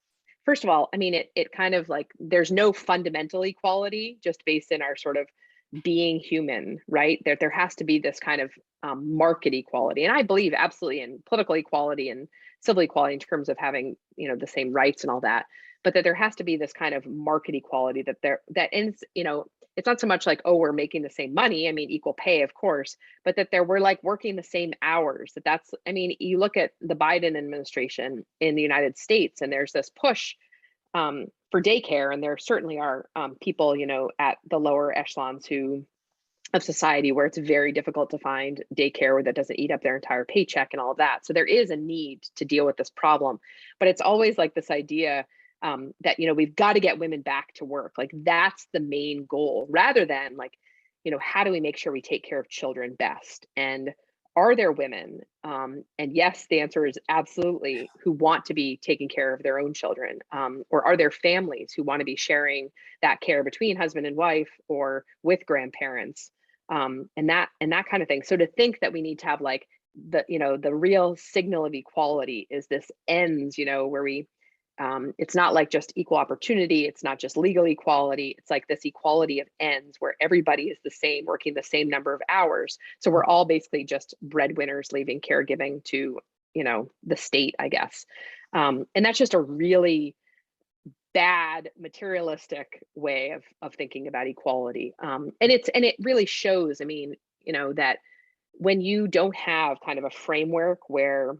first of all i mean it it kind of like there's no fundamental equality just based in our sort of being human right? There there has to be this kind of um, market equality and i believe absolutely in political equality and civil equality in terms of having you know the same rights and all that but that there has to be this kind of market equality that there that ends you know it's not so much like oh we're making the same money i mean equal pay of course but that there we're like working the same hours that that's i mean you look at the biden administration in the united states and there's this push um, for daycare and there certainly are um, people you know at the lower echelons who of society where it's very difficult to find daycare that doesn't eat up their entire paycheck and all of that. So there is a need to deal with this problem, but it's always like this idea um, that you know we've got to get women back to work. Like that's the main goal, rather than like you know, how do we make sure we take care of children best? And are there women? Um, and yes, the answer is absolutely who want to be taking care of their own children. Um, or are there families who want to be sharing that care between husband and wife or with grandparents? Um, and that and that kind of thing. So to think that we need to have like the you know the real signal of equality is this ends you know where we um, it's not like just equal opportunity it's not just legal equality it's like this equality of ends where everybody is the same working the same number of hours. So we're all basically just breadwinners leaving caregiving to you know the state i guess. Um, and that's just a really bad materialistic way of of thinking about equality. Um, and it's and it really shows i mean you know that when you don't have kind of a framework where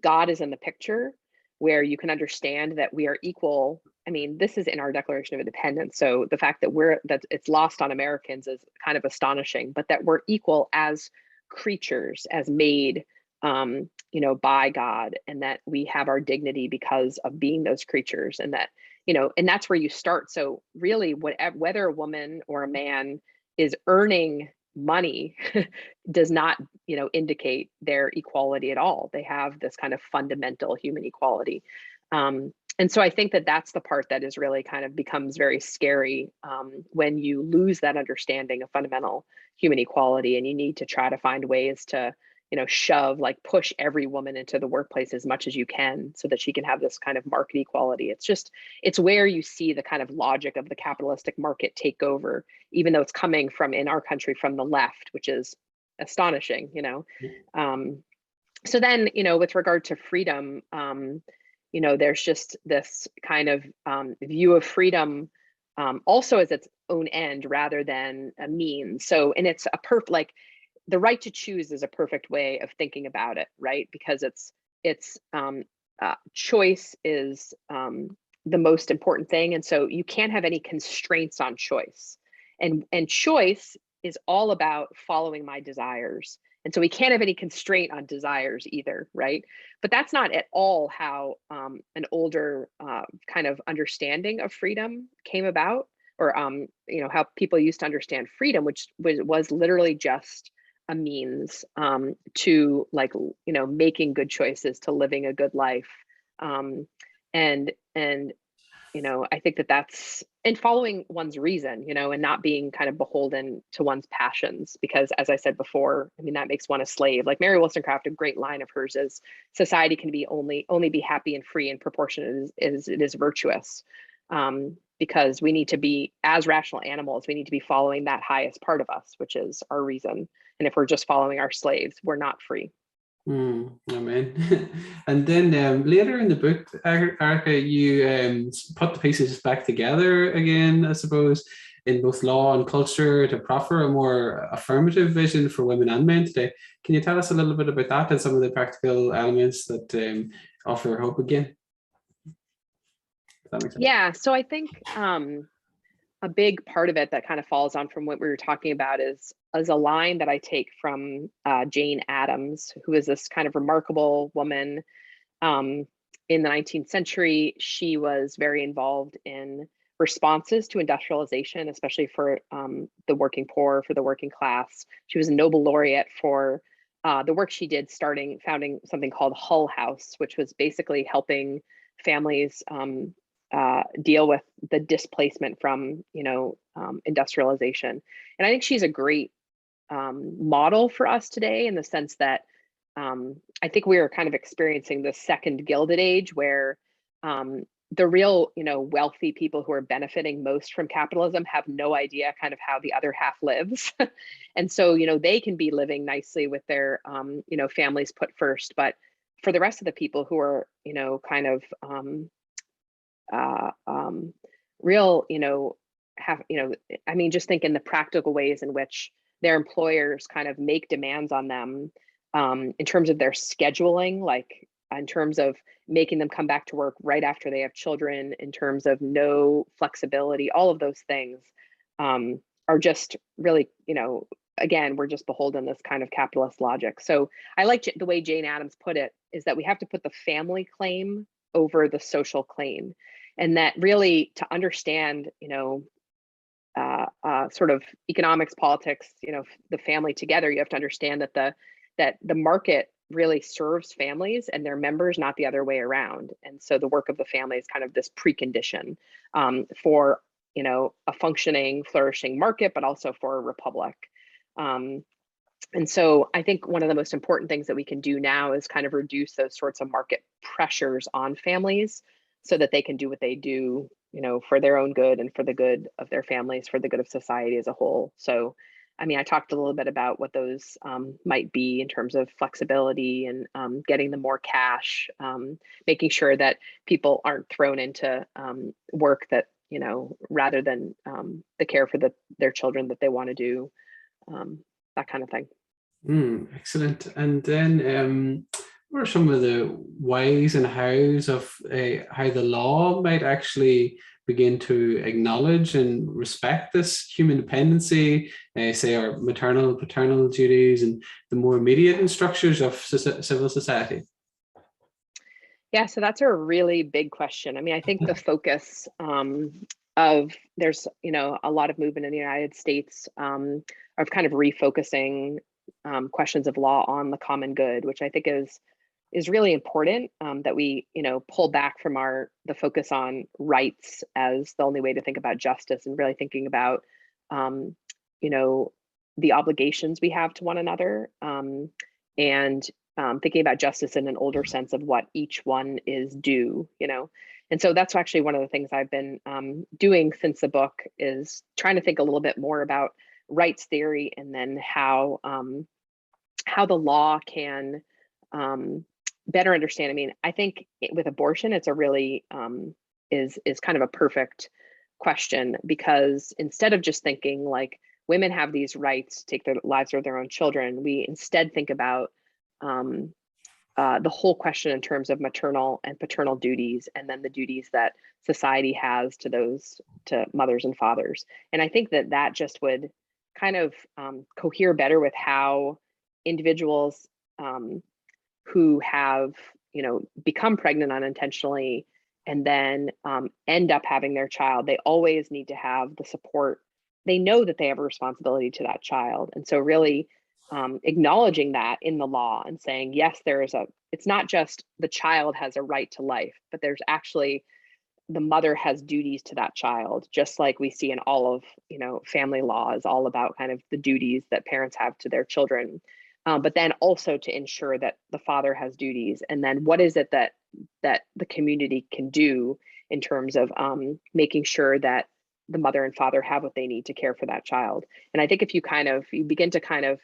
God is in the picture, where you can understand that we are equal. I mean, this is in our Declaration of Independence. So the fact that we're that it's lost on Americans is kind of astonishing, but that we're equal as creatures, as made um, you know, by God, and that we have our dignity because of being those creatures, and that, you know, and that's where you start. So really, whatever whether a woman or a man is earning money does not you know indicate their equality at all. They have this kind of fundamental human equality. Um, and so i think that that's the part that is really kind of becomes very scary um, when you lose that understanding of fundamental human equality and you need to try to find ways to you know shove like push every woman into the workplace as much as you can so that she can have this kind of market equality it's just it's where you see the kind of logic of the capitalistic market take over even though it's coming from in our country from the left which is astonishing you know? Um so then you know with regard to freedom um you know there's just this kind of um, view of freedom um, also as its own end rather than a means. So and it's a perf like the right to choose is a perfect way of thinking about it, right? Because it's it's um, uh, choice is um, the most important thing, and so you can't have any constraints on choice, and and choice is all about following my desires, and so we can't have any constraint on desires either, right? But that's not at all how um, an older uh, kind of understanding of freedom came about, or um, you know how people used to understand freedom, which was, was literally just a means um, to like you know making good choices to living a good life um, and and you know i think that that's and following one's reason you know and not being kind of beholden to one's passions because as i said before i mean that makes one a slave. Like mary wollstonecraft a great line of hers is society can be only only be happy and free in proportion as, as it is virtuous um, because we need to be as rational animals we need to be following that highest part of us which is our reason and if we're just following our slaves, we're not free. Mm, amen. and then um, later in the book, Erika, you um, put the pieces back together again, I suppose, in both law and culture to proffer a more affirmative vision for women and men today. Can you tell us a little bit about that and some of the practical elements that um, offer hope again? Yeah, so I think um, a big part of it that kind of falls on from what we were talking about is is a line that I take from uh, Jane Addams, who is this kind of remarkable woman um, in the 19th century. She was very involved in responses to industrialization, especially for um, the working poor, for the working class. She was a Nobel laureate for uh, the work she did, starting founding something called Hull House, which was basically helping families um, uh, deal with the displacement from you know um, industrialization. And i think she's a great um, model for us today in the sense that um, i think we are kind of experiencing the second gilded age where um, the real you know wealthy people who are benefiting most from capitalism have no idea kind of how the other half lives. And so you know they can be living nicely with their um, you know families put first but for the rest of the people who are you know kind of um, uh, um, real, you know, have, you know, I mean, just think in the practical ways in which their employers kind of make demands on them um, in terms of their scheduling, like in terms of making them come back to work right after they have children, in terms of no flexibility, all of those things um, are just really, you know, again, we're just beholden this kind of capitalist logic. So I like the way Jane Addams put it is that we have to put the family claim over the social claim and that really to understand you know uh, uh, sort of economics, politics, you know, the family together, you have to understand that the that the market really serves families and their members, not the other way around. And so the work of the family is kind of this precondition um, for you know a functioning, flourishing market, but also for a republic. Um, and so I think one of the most important things that we can do now is kind of reduce those sorts of market pressures on families so that they can do what they do, you know, for their own good and for the good of their families, for the good of society as a whole. So, I mean, I talked a little bit about what those um, might be in terms of flexibility and um, getting them more cash, um, making sure that people aren't thrown into um, work that, you know, rather than um, the care for the, their children that they want to do, um, that kind of thing. Mm, excellent. And then what are some of the ways and hows of uh, how the law might actually begin to acknowledge and respect this human dependency, uh, say our maternal and paternal duties and the more immediate structures of civil society? Yeah, so that's a really big question. I mean, I think the focus um, of there's you know a lot of movement in the United States um, of kind of refocusing um, questions of law on the common good, which I think is is really important um, that we you know pull back from our the focus on rights as the only way to think about justice and really thinking about um, you know the obligations we have to one another um, and um, thinking about justice in an older sense of what each one is due you know? And so that's actually one of the things i've been um, doing since the book is trying to think a little bit more about rights theory and then how um, how the law can um, better understand. I mean, I think with abortion, it's a really um, is is kind of a perfect question because instead of just thinking like women have these rights to take their lives or their own children, we instead think about um, uh, the whole question in terms of maternal and paternal duties, and then the duties that society has to those to mothers and fathers. And I think that that just would kind of um, cohere better with how individuals um, who have you know become pregnant unintentionally and then um, end up having their child they always need to have the support. They know that they have a responsibility to that child. And so really um, acknowledging that in the law and saying yes there is a it's not just the child has a right to life but there's actually the mother has duties to that child just like we see in all of you know family law is all about kind of the duties that parents have to their children um, but then also to ensure that the father has duties and then what is it that that the community can do in terms of um, making sure that the mother and father have what they need to care for that child and i think if you kind of you begin to kind of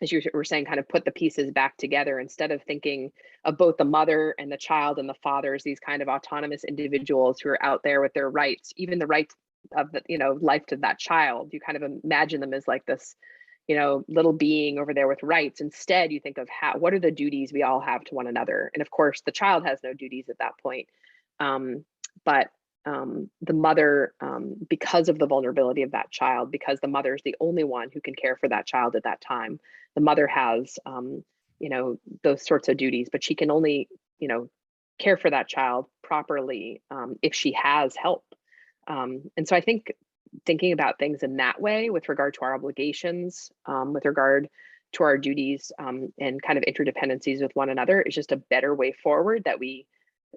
as you were saying, kind of put the pieces back together instead of thinking of both the mother and the child and the fathers, these kind of autonomous individuals who are out there with their rights, even the rights of the, you know, life to that child. You kind of imagine them as like this, you know, little being over there with rights. Instead, you think of how what are the duties we all have to one another. And of course, the child has no duties at that point. Um, but um, the mother, um, because of the vulnerability of that child, because the mother is the only one who can care for that child at that time, the mother has, um, you know, those sorts of duties, but she can only, you know, care for that child properly um, if she has help. Um, and so I think thinking about things in that way with regard to our obligations, um, with regard to our duties and kind of interdependencies with one another is just a better way forward that we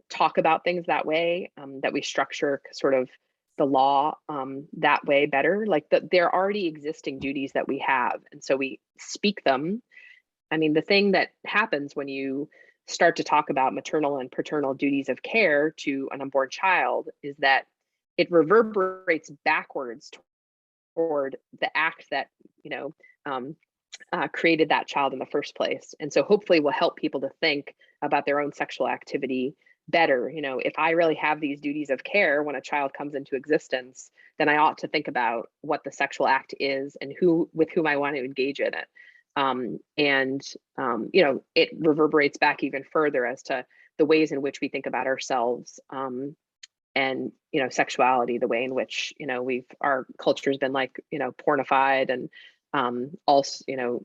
talk about things that way, um, that we structure sort of the law um, that way better. Like the, they're already existing duties that we have. And so we speak them. I mean, the thing that happens when you start to talk about maternal and paternal duties of care to an unborn child is that it reverberates backwards toward the act that, you know, um, uh, created that child in the first place. And so hopefully will help people to think about their own sexual activity better you know if i really have these duties of care when a child comes into existence then i ought to think about what the sexual act is and who with whom i want to engage in it um, and um, you know it reverberates back even further as to the ways in which we think about ourselves um, and you know sexuality the way in which you know we've our culture has been like you know pornified and um, also you know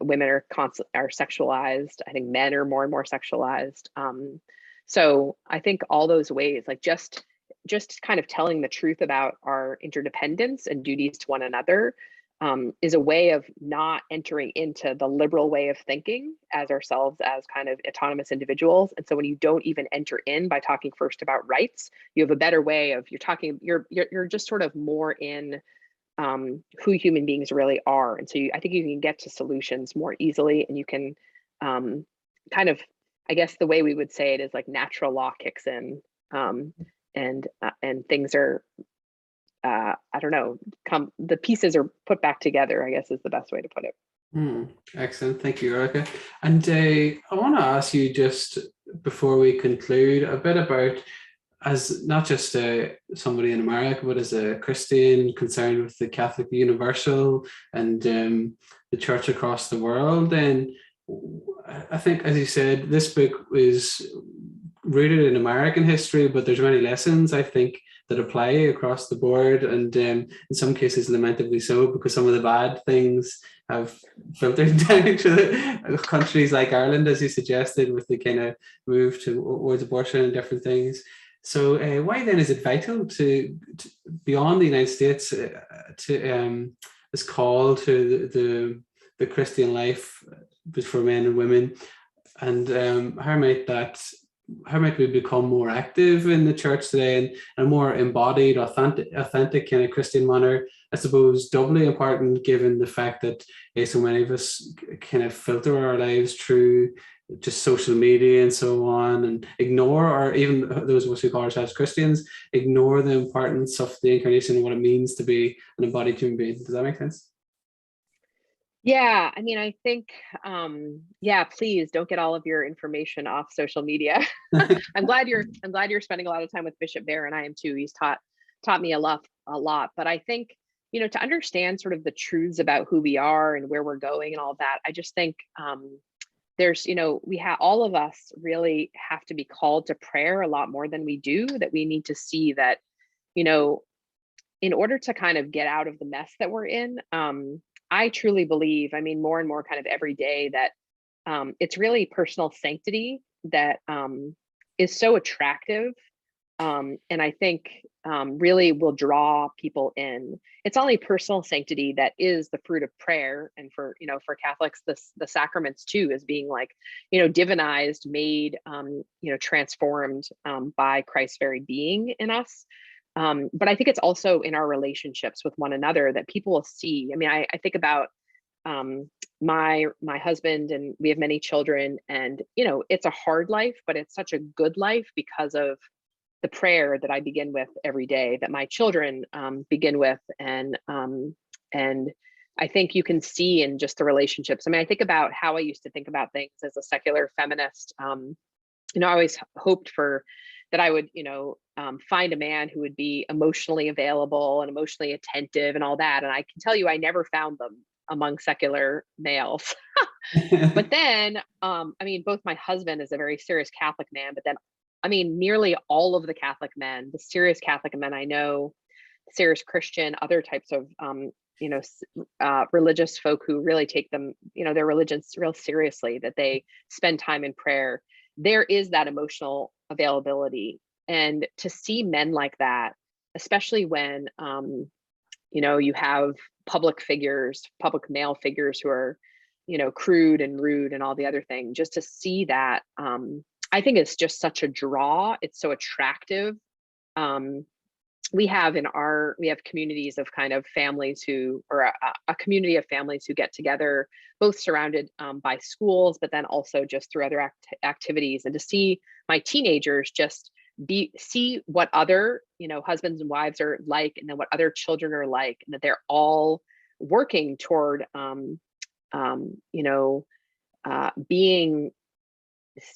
women are constant are sexualized. I think men are more and more sexualized. Um, so I think all those ways, like just just kind of telling the truth about our interdependence and duties to one another um, is a way of not entering into the liberal way of thinking as ourselves as kind of autonomous individuals. And so when you don't even enter in by talking first about rights, you have a better way of you're talking, you're you're, you're just sort of more in um, who human beings really are. And so you, I think you can get to solutions more easily and you can um, kind of, I guess the way we would say it is like natural law kicks in um, and uh, and things are uh, I don't know, come the pieces are put back together, I guess is the best way to put it. Hmm, excellent. Thank you, Erika. And uh, I want to ask you just before we conclude a bit about as not just uh, somebody in America, but as a Christian concerned with the Catholic Universal and um, the church across the world. And I think, as you said, this book is rooted in American history, but there's many lessons I think that apply across the board, and um, in some cases, lamentably so, because some of the bad things have filtered down to countries like Ireland, as you suggested, with the kind of move towards abortion and different things. So, uh, why then is it vital to, to beyond the United States uh, to um, this call to the, the, the Christian life for men and women, and um, how might that how might we become more active in the church today and a more embodied, authentic, authentic kind of Christian manner? I suppose doubly important given the fact that eh, so many of us kind of filter our lives through just social media and so on and ignore or even those of us who call ourselves Christians ignore the importance of the incarnation and what it means to be an embodied human being. Does that make sense? Yeah, I mean, I think, um, yeah, please don't get all of your information off social media. I'm glad you're, I'm glad you're spending a lot of time with Bishop Barron, and I am too. He's taught taught me a lot, a lot. But I think, you know, to understand sort of the truths about who we are and where we're going and all that, I just think um, there's, you know, we have all of us really have to be called to prayer a lot more than we do. That we need to see that, you know, in order to kind of get out of the mess that we're in. Um, I truly believe, I mean, more and more kind of every day that um, it's really personal sanctity that um, is so attractive. Um, and I think um, really will draw people in. It's only personal sanctity that is the fruit of prayer. And for, you know, for Catholics, the, the sacraments too is being like, you know, divinized, made, um, you know, transformed um, by Christ's very being in us. Um, but I think it's also in our relationships with one another that people will see. I mean, I, I think about um, my my husband and we have many children, and you know, it's a hard life, but it's such a good life because of the prayer that I begin with every day, that my children um, begin with, and um, and I think you can see in just the relationships. I mean, I think about how I used to think about things as a secular feminist. Um, you know, I always hoped for that I would, you know, um, find a man who would be emotionally available and emotionally attentive and all that. And I can tell you, I never found them among secular males. but then, um, I mean, both my husband is a very serious Catholic man, but then, I mean, nearly all of the Catholic men, the serious Catholic men I know, serious Christian, other types of, um, you know, uh, religious folk who really take them, you know, their religions real seriously, that they spend time in prayer. There is that emotional availability. And to see men like that especially when um, you know you have public figures public male figures who are you know crude and rude and all the other thing just to see that um, i think it's just such a draw. It's so attractive. Um, we have in our we have communities of kind of families who or a, a community of families who get together both surrounded um, by schools but then also just through other act activities and to see my teenagers just be see what other you know husbands and wives are like and then what other children are like and that they're all working toward um um you know uh being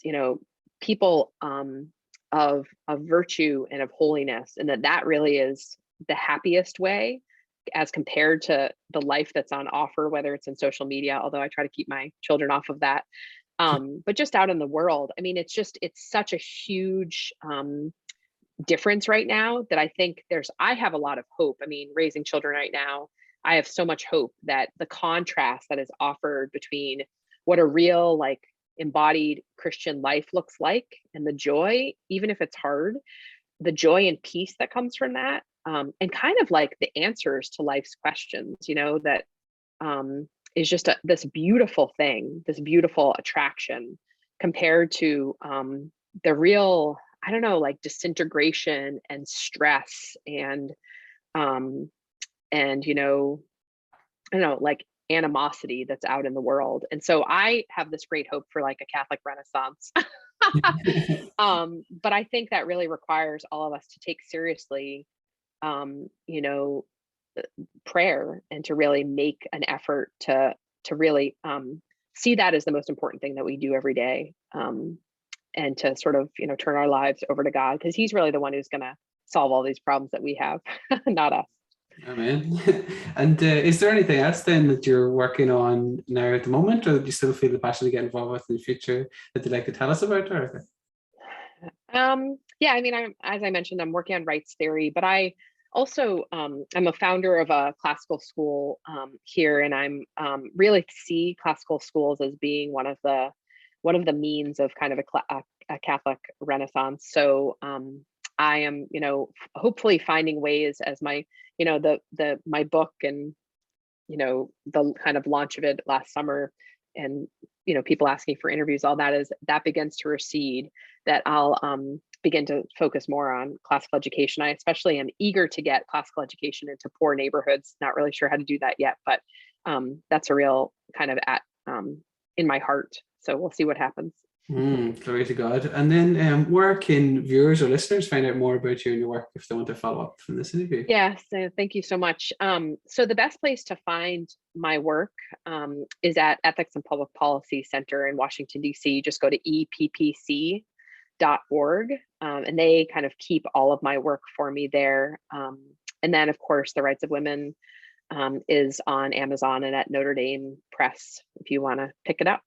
you know people um of of virtue and of holiness and that that really is the happiest way as compared to the life that's on offer whether it's in social media although i try to keep my children off of that um but just out in the world. I mean it's just it's such a huge um difference right now that i think there's i have a lot of hope. I mean raising children right now i have so much hope that the contrast that is offered between what a real like embodied Christian life looks like and the joy, even if it's hard, the joy and peace that comes from that um, and kind of like the answers to life's questions you know that um, is just a, this beautiful thing this beautiful attraction compared to um, the real i don't know like disintegration and stress and um and you know i don't know like animosity that's out in the world and so i have this great hope for like a catholic renaissance. Um but i think that really requires all of us to take seriously um you know uh, prayer and to really make an effort to to really um see that as the most important thing that we do every day um and to sort of you know turn our lives over to god because he's really the one who's going to solve all these problems that we have not us Amen. And uh, is there anything else then that you're working on now at the moment, or do you still feel the passion to get involved with in the future that you'd like to tell us about, Erika? um yeah i mean i'm as i mentioned i'm working on rights theory but i also um, i'm a founder of a classical school um, here and i'm um, really see classical schools as being one of the one of the means of kind of a, a, a catholic renaissance so um, i am you know hopefully finding ways as my you know the the my book and you know the kind of launch of it last summer and you know people asking for interviews all that is that begins to recede that i'll um, begin to focus more on classical education. I especially am eager to get classical education into poor neighborhoods not really sure how to do that yet but um, that's a real kind of at um, in my heart. So we'll see what happens Mm, glory to God. And then um, where can viewers or listeners find out more about you and your work if they want to follow up from this interview? Yeah, so thank you so much. Um, so the best place to find my work um, is at Ethics and Public Policy Center in Washington, D.C. Just go to eppc.org um, and they kind of keep all of my work for me there. Um, and then, of course, The Rights of Women um, is on Amazon and at Notre Dame Press if you want to pick it up.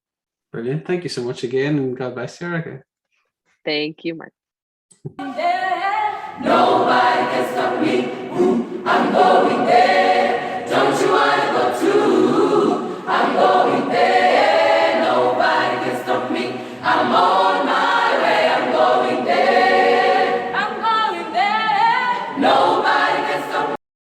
Brilliant. Thank you so much again, and God bless you, Erika. Thank you, Mark. Nobody can stop me. Ooh, I'm going there. Don't you wanna go too? I'm going.